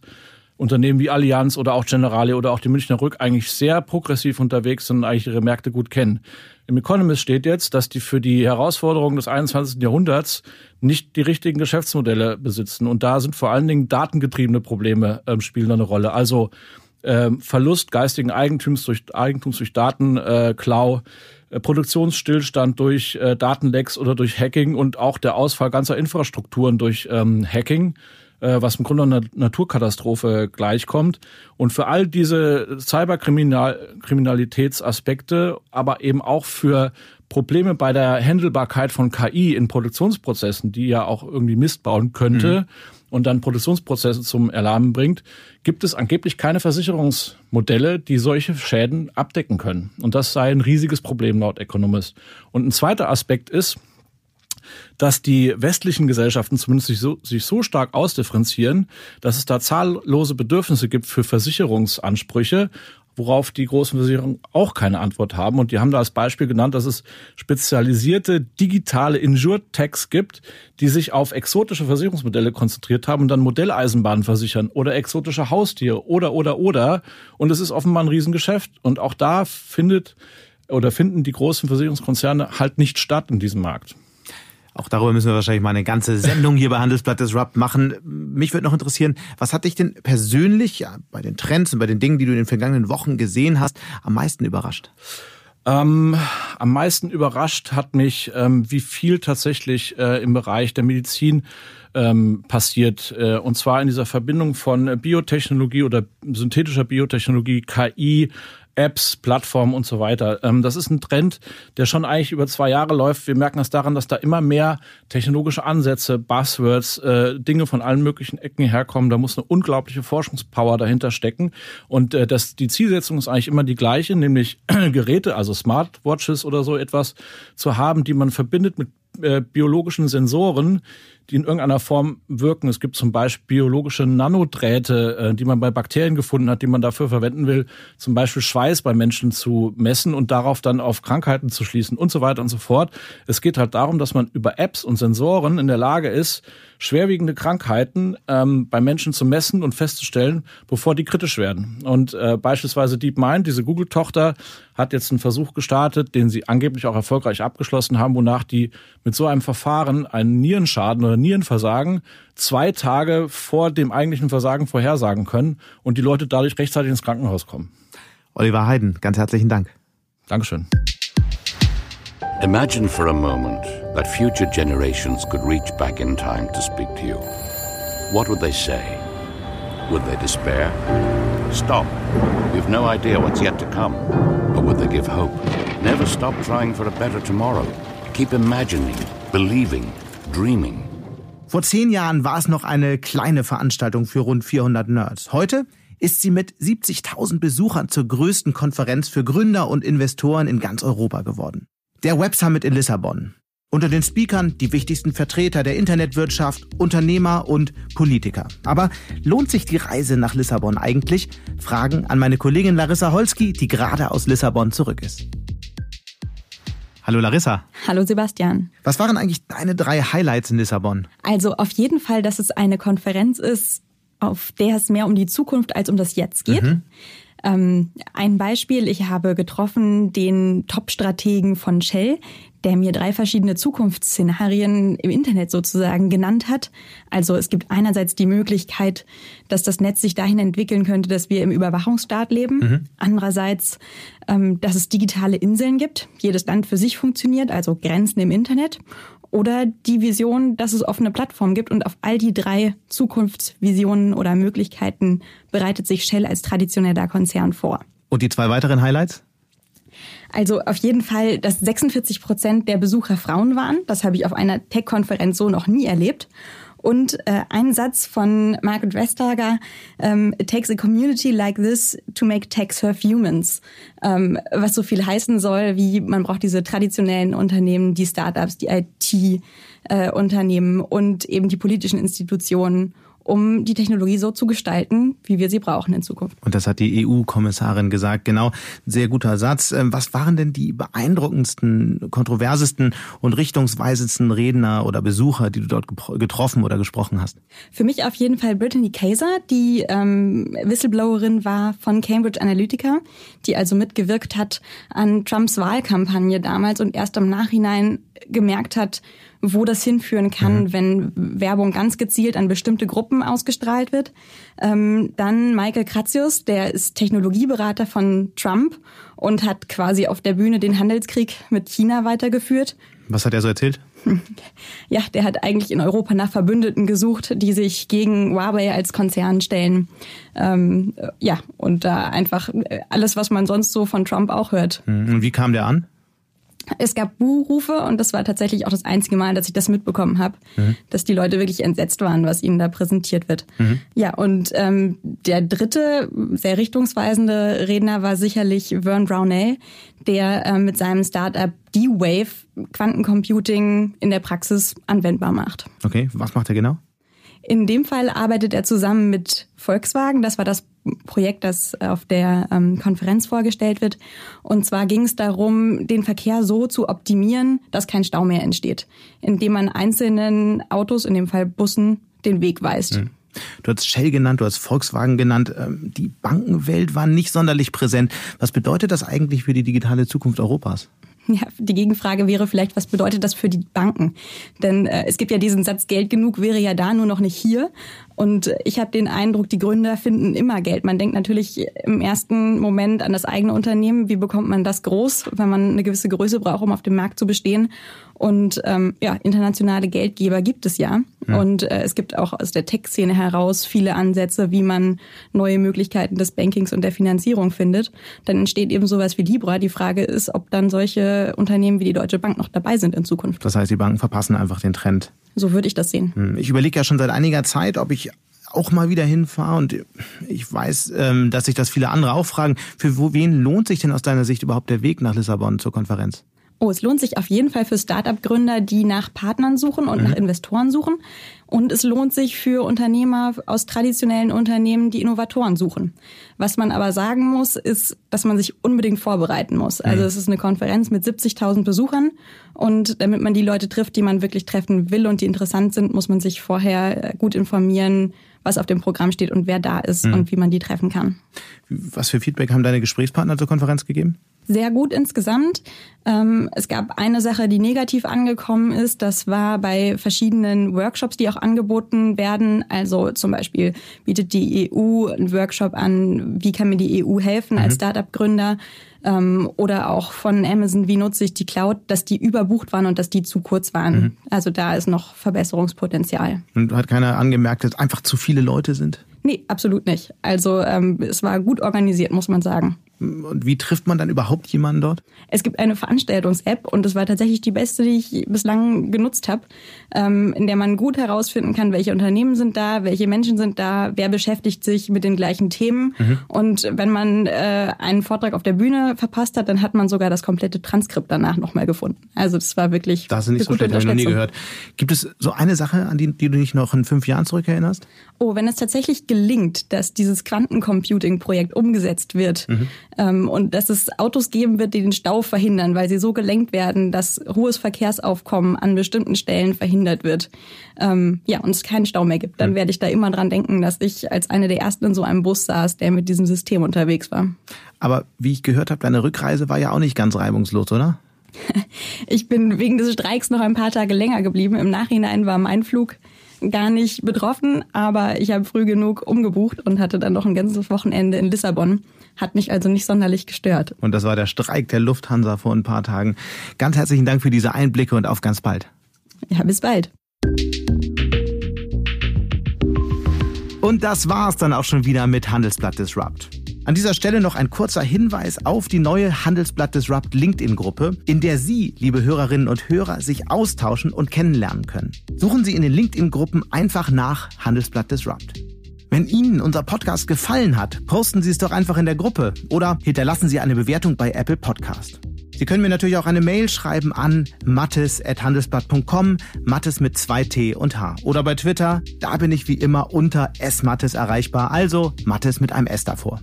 Unternehmen wie Allianz oder auch Generali oder auch die Münchner Rück eigentlich sehr progressiv unterwegs sind und eigentlich ihre Märkte gut kennen. Im Economist steht jetzt, dass die für die Herausforderungen des 21. Jahrhunderts nicht die richtigen Geschäftsmodelle besitzen. Und da sind vor allen Dingen datengetriebene Probleme ähm, spielen eine Rolle. Also ähm, Verlust geistigen Eigentums durch Eigentums durch Datenklau, äh, Produktionsstillstand durch äh, Datenlecks oder durch Hacking und auch der Ausfall ganzer Infrastrukturen durch ähm, Hacking äh, was im Grunde einer Naturkatastrophe gleichkommt. Und für all diese Cyberkriminalitätsaspekte, aber eben auch für Probleme bei der Handelbarkeit von KI in Produktionsprozessen, die ja auch irgendwie Mist bauen könnte mhm. und dann Produktionsprozesse zum Erlahmen bringt, gibt es angeblich keine Versicherungsmodelle, die solche Schäden abdecken können. Und das sei ein riesiges Problem laut Economist. Und ein zweiter Aspekt ist, dass die westlichen Gesellschaften zumindest sich so, sich so stark ausdifferenzieren, dass es da zahllose Bedürfnisse gibt für Versicherungsansprüche, worauf die großen Versicherungen auch keine Antwort haben. Und die haben da als Beispiel genannt, dass es spezialisierte digitale Insurtechs gibt, die sich auf exotische Versicherungsmodelle konzentriert haben und dann Modelleisenbahnen versichern oder exotische Haustiere oder, oder, oder. Und es ist offenbar ein Riesengeschäft. Und auch da findet oder finden die großen Versicherungskonzerne halt nicht statt in diesem Markt. Auch darüber müssen wir wahrscheinlich mal eine ganze Sendung hier bei Handelsblatt Disrupt machen. Mich würde noch interessieren, was hat dich denn persönlich ja, bei den Trends und bei den Dingen, die du in den vergangenen Wochen gesehen hast, am meisten überrascht? Ähm, am meisten überrascht hat mich, ähm, wie viel tatsächlich äh, im Bereich der Medizin ähm, passiert. Äh, und zwar in dieser Verbindung von Biotechnologie oder synthetischer Biotechnologie, KI, Apps, Plattformen und so weiter. Ähm, das ist ein Trend, der schon eigentlich über zwei Jahre läuft. Wir merken das daran, dass da immer mehr technologische Ansätze, Buzzwords, äh, Dinge von allen möglichen Ecken herkommen. Da muss eine unglaubliche Forschungspower dahinter stecken. Und äh, das, die Zielsetzung ist eigentlich immer die gleiche, nämlich Geräte, also Smartwatches oder so etwas zu haben, die man verbindet mit äh, biologischen Sensoren, die in irgendeiner Form wirken. Es gibt zum Beispiel biologische Nanodrähte, äh, die man bei Bakterien gefunden hat, die man dafür verwenden will, zum Beispiel Schweiß bei Menschen zu messen und darauf dann auf Krankheiten zu schließen und so weiter und so fort. Es geht halt darum, dass man über Apps und Sensoren in der Lage ist, schwerwiegende Krankheiten ähm, bei Menschen zu messen und festzustellen, bevor die kritisch werden. Und äh, beispielsweise DeepMind, diese Google-Tochter, hat jetzt einen Versuch gestartet, den sie angeblich auch erfolgreich abgeschlossen haben, wonach die mit so einem Verfahren einen Nierenschaden oder Nierenversagen zwei Tage vor dem eigentlichen Versagen vorhersagen können und die Leute dadurch rechtzeitig ins Krankenhaus kommen. Oliver Heiden, ganz herzlichen Dank. Dankeschön. Imagine for a moment that future generations could reach back in time to speak to you. What would they say? Would they despair? Stop. You've no idea what's yet to come. Or would they give hope? Never stop trying for a better tomorrow. Keep imagining, believing, dreaming. Vor zehn Jahren war es noch eine kleine Veranstaltung für rund 400 Nerds. Heute ist sie mit 70.000 Besuchern zur größten Konferenz für Gründer und Investoren in ganz Europa geworden. Der Web Summit in Lissabon. Unter den Speakern die wichtigsten Vertreter der Internetwirtschaft, Unternehmer und Politiker. Aber lohnt sich die Reise nach Lissabon eigentlich? Fragen an meine Kollegin Larissa Holski, die gerade aus Lissabon zurück ist. Hallo Larissa. Hallo Sebastian. Was waren eigentlich deine drei Highlights in Lissabon? Also auf jeden Fall, dass es eine Konferenz ist, auf der es mehr um die Zukunft als um das Jetzt geht. Mhm. Ähm, ein Beispiel, ich habe getroffen den Top-Strategen von Shell, der mir drei verschiedene Zukunftsszenarien im Internet sozusagen genannt hat. Also es gibt einerseits die Möglichkeit, dass das Netz sich dahin entwickeln könnte, dass wir im Überwachungsstaat leben. Mhm. Andererseits, ähm, dass es digitale Inseln gibt, jedes Land für sich funktioniert, also Grenzen im Internet. Oder die Vision, dass es offene Plattformen gibt und auf all die drei Zukunftsvisionen oder Möglichkeiten bereitet sich Shell als traditioneller Konzern vor. Und die zwei weiteren Highlights? Also auf jeden Fall, dass 46 Prozent der Besucher Frauen waren. Das habe ich auf einer Tech-Konferenz so noch nie erlebt. Und äh, ein Satz von Margaret Vestager, ähm, it takes a community like this to make tech serve humans. Ähm, was so viel heißen soll, wie man braucht diese traditionellen Unternehmen, die Startups, die IT-Unternehmen äh, und eben die politischen Institutionen um die Technologie so zu gestalten, wie wir sie brauchen in Zukunft. Und das hat die EU-Kommissarin gesagt. Genau, sehr guter Satz. Ähm, was waren denn die beeindruckendsten, kontroversesten und richtungsweisendsten Redner oder Besucher, die du dort getroffen oder gesprochen hast? Für mich auf jeden Fall Brittany Kaiser, die ähm, Whistleblowerin war von Cambridge Analytica, die also mitgewirkt hat an Trumps Wahlkampagne damals und erst im Nachhinein gemerkt hat, wo das hinführen kann, mhm. wenn Werbung ganz gezielt an bestimmte Gruppen ausgestrahlt wird. Ähm, dann Michael Kratzius, der ist Technologieberater von Trump und hat quasi auf der Bühne den Handelskrieg mit China weitergeführt. Was hat er so erzählt? Ja, der hat eigentlich in Europa nach Verbündeten gesucht, die sich gegen Huawei als Konzern stellen. Ähm, ja, und da einfach alles, was man sonst so von Trump auch hört. Mhm. Und wie kam der an? Es gab Buhrufe und das war tatsächlich auch das einzige Mal, dass ich das mitbekommen habe, mhm. dass die Leute wirklich entsetzt waren, was ihnen da präsentiert wird. Mhm. Ja, und ähm, der dritte, sehr richtungsweisende Redner war sicherlich Vern Brownell, der äh, mit seinem Startup D-Wave Quantencomputing in der Praxis anwendbar macht. Okay, was macht er genau? In dem Fall arbeitet er zusammen mit Volkswagen. Das war das Projekt, das auf der ähm, Konferenz vorgestellt wird. Und zwar ging es darum, den Verkehr so zu optimieren, dass kein Stau mehr entsteht, indem man einzelnen Autos, in dem Fall Bussen, den Weg weist. Mhm. Du hast Shell genannt, du hast Volkswagen genannt. Ähm, die Bankenwelt war nicht sonderlich präsent. Was bedeutet das eigentlich für die digitale Zukunft Europas? Ja, die Gegenfrage wäre vielleicht, was bedeutet das für die Banken? Denn äh, es gibt ja diesen Satz, Geld genug wäre ja da, nur noch nicht hier. Und ich habe den Eindruck, die Gründer finden immer Geld. Man denkt natürlich im ersten Moment an das eigene Unternehmen. Wie bekommt man das groß, wenn man eine gewisse Größe braucht, um auf dem Markt zu bestehen? Und ähm, ja, internationale Geldgeber gibt es ja. ja. Und äh, es gibt auch aus der Tech-Szene heraus viele Ansätze, wie man neue Möglichkeiten des Bankings und der Finanzierung findet. Dann entsteht eben sowas wie Libra. Die Frage ist, ob dann solche Unternehmen wie die Deutsche Bank noch dabei sind in Zukunft. Das heißt, die Banken verpassen einfach den Trend. So würde ich das sehen. Hm, ich überlege ja schon seit einiger Zeit, ob ich auch mal wieder hinfahre und ich weiß, ähm, dass sich das viele andere auch fragen. Für wen lohnt sich denn aus deiner Sicht überhaupt der Weg nach Lissabon zur Konferenz? Oh, es lohnt sich auf jeden Fall für Start-up-Gründer, die nach Partnern suchen und mhm. nach Investoren suchen. Und es lohnt sich für Unternehmer aus traditionellen Unternehmen, die Innovatoren suchen. Was man aber sagen muss, ist, dass man sich unbedingt vorbereiten muss. Also mhm. es ist eine Konferenz mit 70.000 Besuchern und damit man die Leute trifft, die man wirklich treffen will und die interessant sind, muss man sich vorher gut informieren, was auf dem Programm steht und wer da ist mhm. und wie man die treffen kann. Was für Feedback haben deine Gesprächspartner zur Konferenz gegeben? sehr gut insgesamt. Ähm, es gab eine Sache, die negativ angekommen ist. Das war bei verschiedenen Workshops, die auch angeboten werden. Also zum Beispiel bietet die EU einen Workshop an, wie kann mir die EU helfen als mhm. Ähm, oder auch von Amazon, wie nutze ich die Cloud, dass die überbucht waren und dass die zu kurz waren. Mhm. Also da ist noch Verbesserungspotenzial. Und hat keiner angemerkt, dass einfach zu viele Leute sind? Nee, absolut nicht. Also ähm, es war gut organisiert, muss man sagen. Und wie trifft man dann überhaupt jemanden dort? Es gibt eine Veranstaltungs-App und das war tatsächlich die beste, die ich bislang genutzt habe, ähm, in der man gut herausfinden kann, welche Unternehmen sind da, welche Menschen sind da, wer beschäftigt sich mit den gleichen Themen. Mhm. Und wenn man äh, einen Vortrag auf der Bühne verpasst hat, dann hat man sogar das komplette Transkript danach nochmal gefunden. Also das war wirklich Das ist nicht so schlecht, habe ich noch nie gehört. Gibt es so eine Sache, an die, die du dich noch in fünf Jahren zurückerinnerst? Oh, wenn es tatsächlich gelingt, dass dieses Quantencomputing-Projekt umgesetzt wird mhm. Ähm, und dass es Autos geben wird, die den Stau verhindern, weil sie so gelenkt werden, dass hohes Verkehrsaufkommen an bestimmten Stellen verhindert wird, ähm, ja, und es keinen Stau mehr gibt, dann werde ich da immer dran denken, dass ich als eine der ersten in so einem Bus saß, der mit diesem System unterwegs war. Aber wie ich gehört habe, deine Rückreise war ja auch nicht ganz reibungslos, oder? Ich bin wegen des Streiks noch ein paar Tage länger geblieben. Im Nachhinein war mein Flug gar nicht betroffen, aber ich habe früh genug umgebucht und hatte dann noch ein ganzes Wochenende in Lissabon. Hat mich also nicht sonderlich gestört. Und das war der Streik der Lufthansa vor ein paar Tagen. Ganz herzlichen Dank für diese Einblicke und auf ganz bald. Ja, bis bald. Und das war's dann auch schon wieder mit Handelsblatt Disrupt. An dieser Stelle noch ein kurzer Hinweis auf die neue Handelsblatt Disrupt LinkedIn-Gruppe, in der Sie, liebe Hörerinnen und Hörer, sich austauschen und kennenlernen können. Suchen Sie in den LinkedIn-Gruppen einfach nach Handelsblatt Disrupt. Wenn Ihnen unser Podcast gefallen hat, posten Sie es doch einfach in der Gruppe oder hinterlassen Sie eine Bewertung bei Apple Podcast. Sie können mir natürlich auch eine Mail schreiben an mattes.handelsblatt.com, Mattes mit zwei T und H. Oder bei Twitter, da bin ich wie immer unter smattes erreichbar, also Mattes mit einem S davor.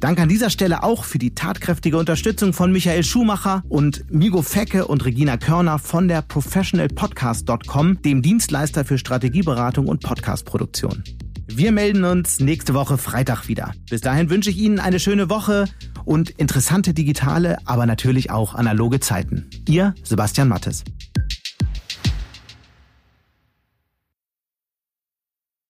Danke an dieser Stelle auch für die tatkräftige Unterstützung von Michael Schumacher und Migo Fecke und Regina Körner von der professionalpodcast.com, dem Dienstleister für Strategieberatung und Podcastproduktion. Wir melden uns nächste Woche Freitag wieder. Bis dahin wünsche ich Ihnen eine schöne Woche und interessante digitale, aber natürlich auch analoge Zeiten. Ihr Sebastian Mattes.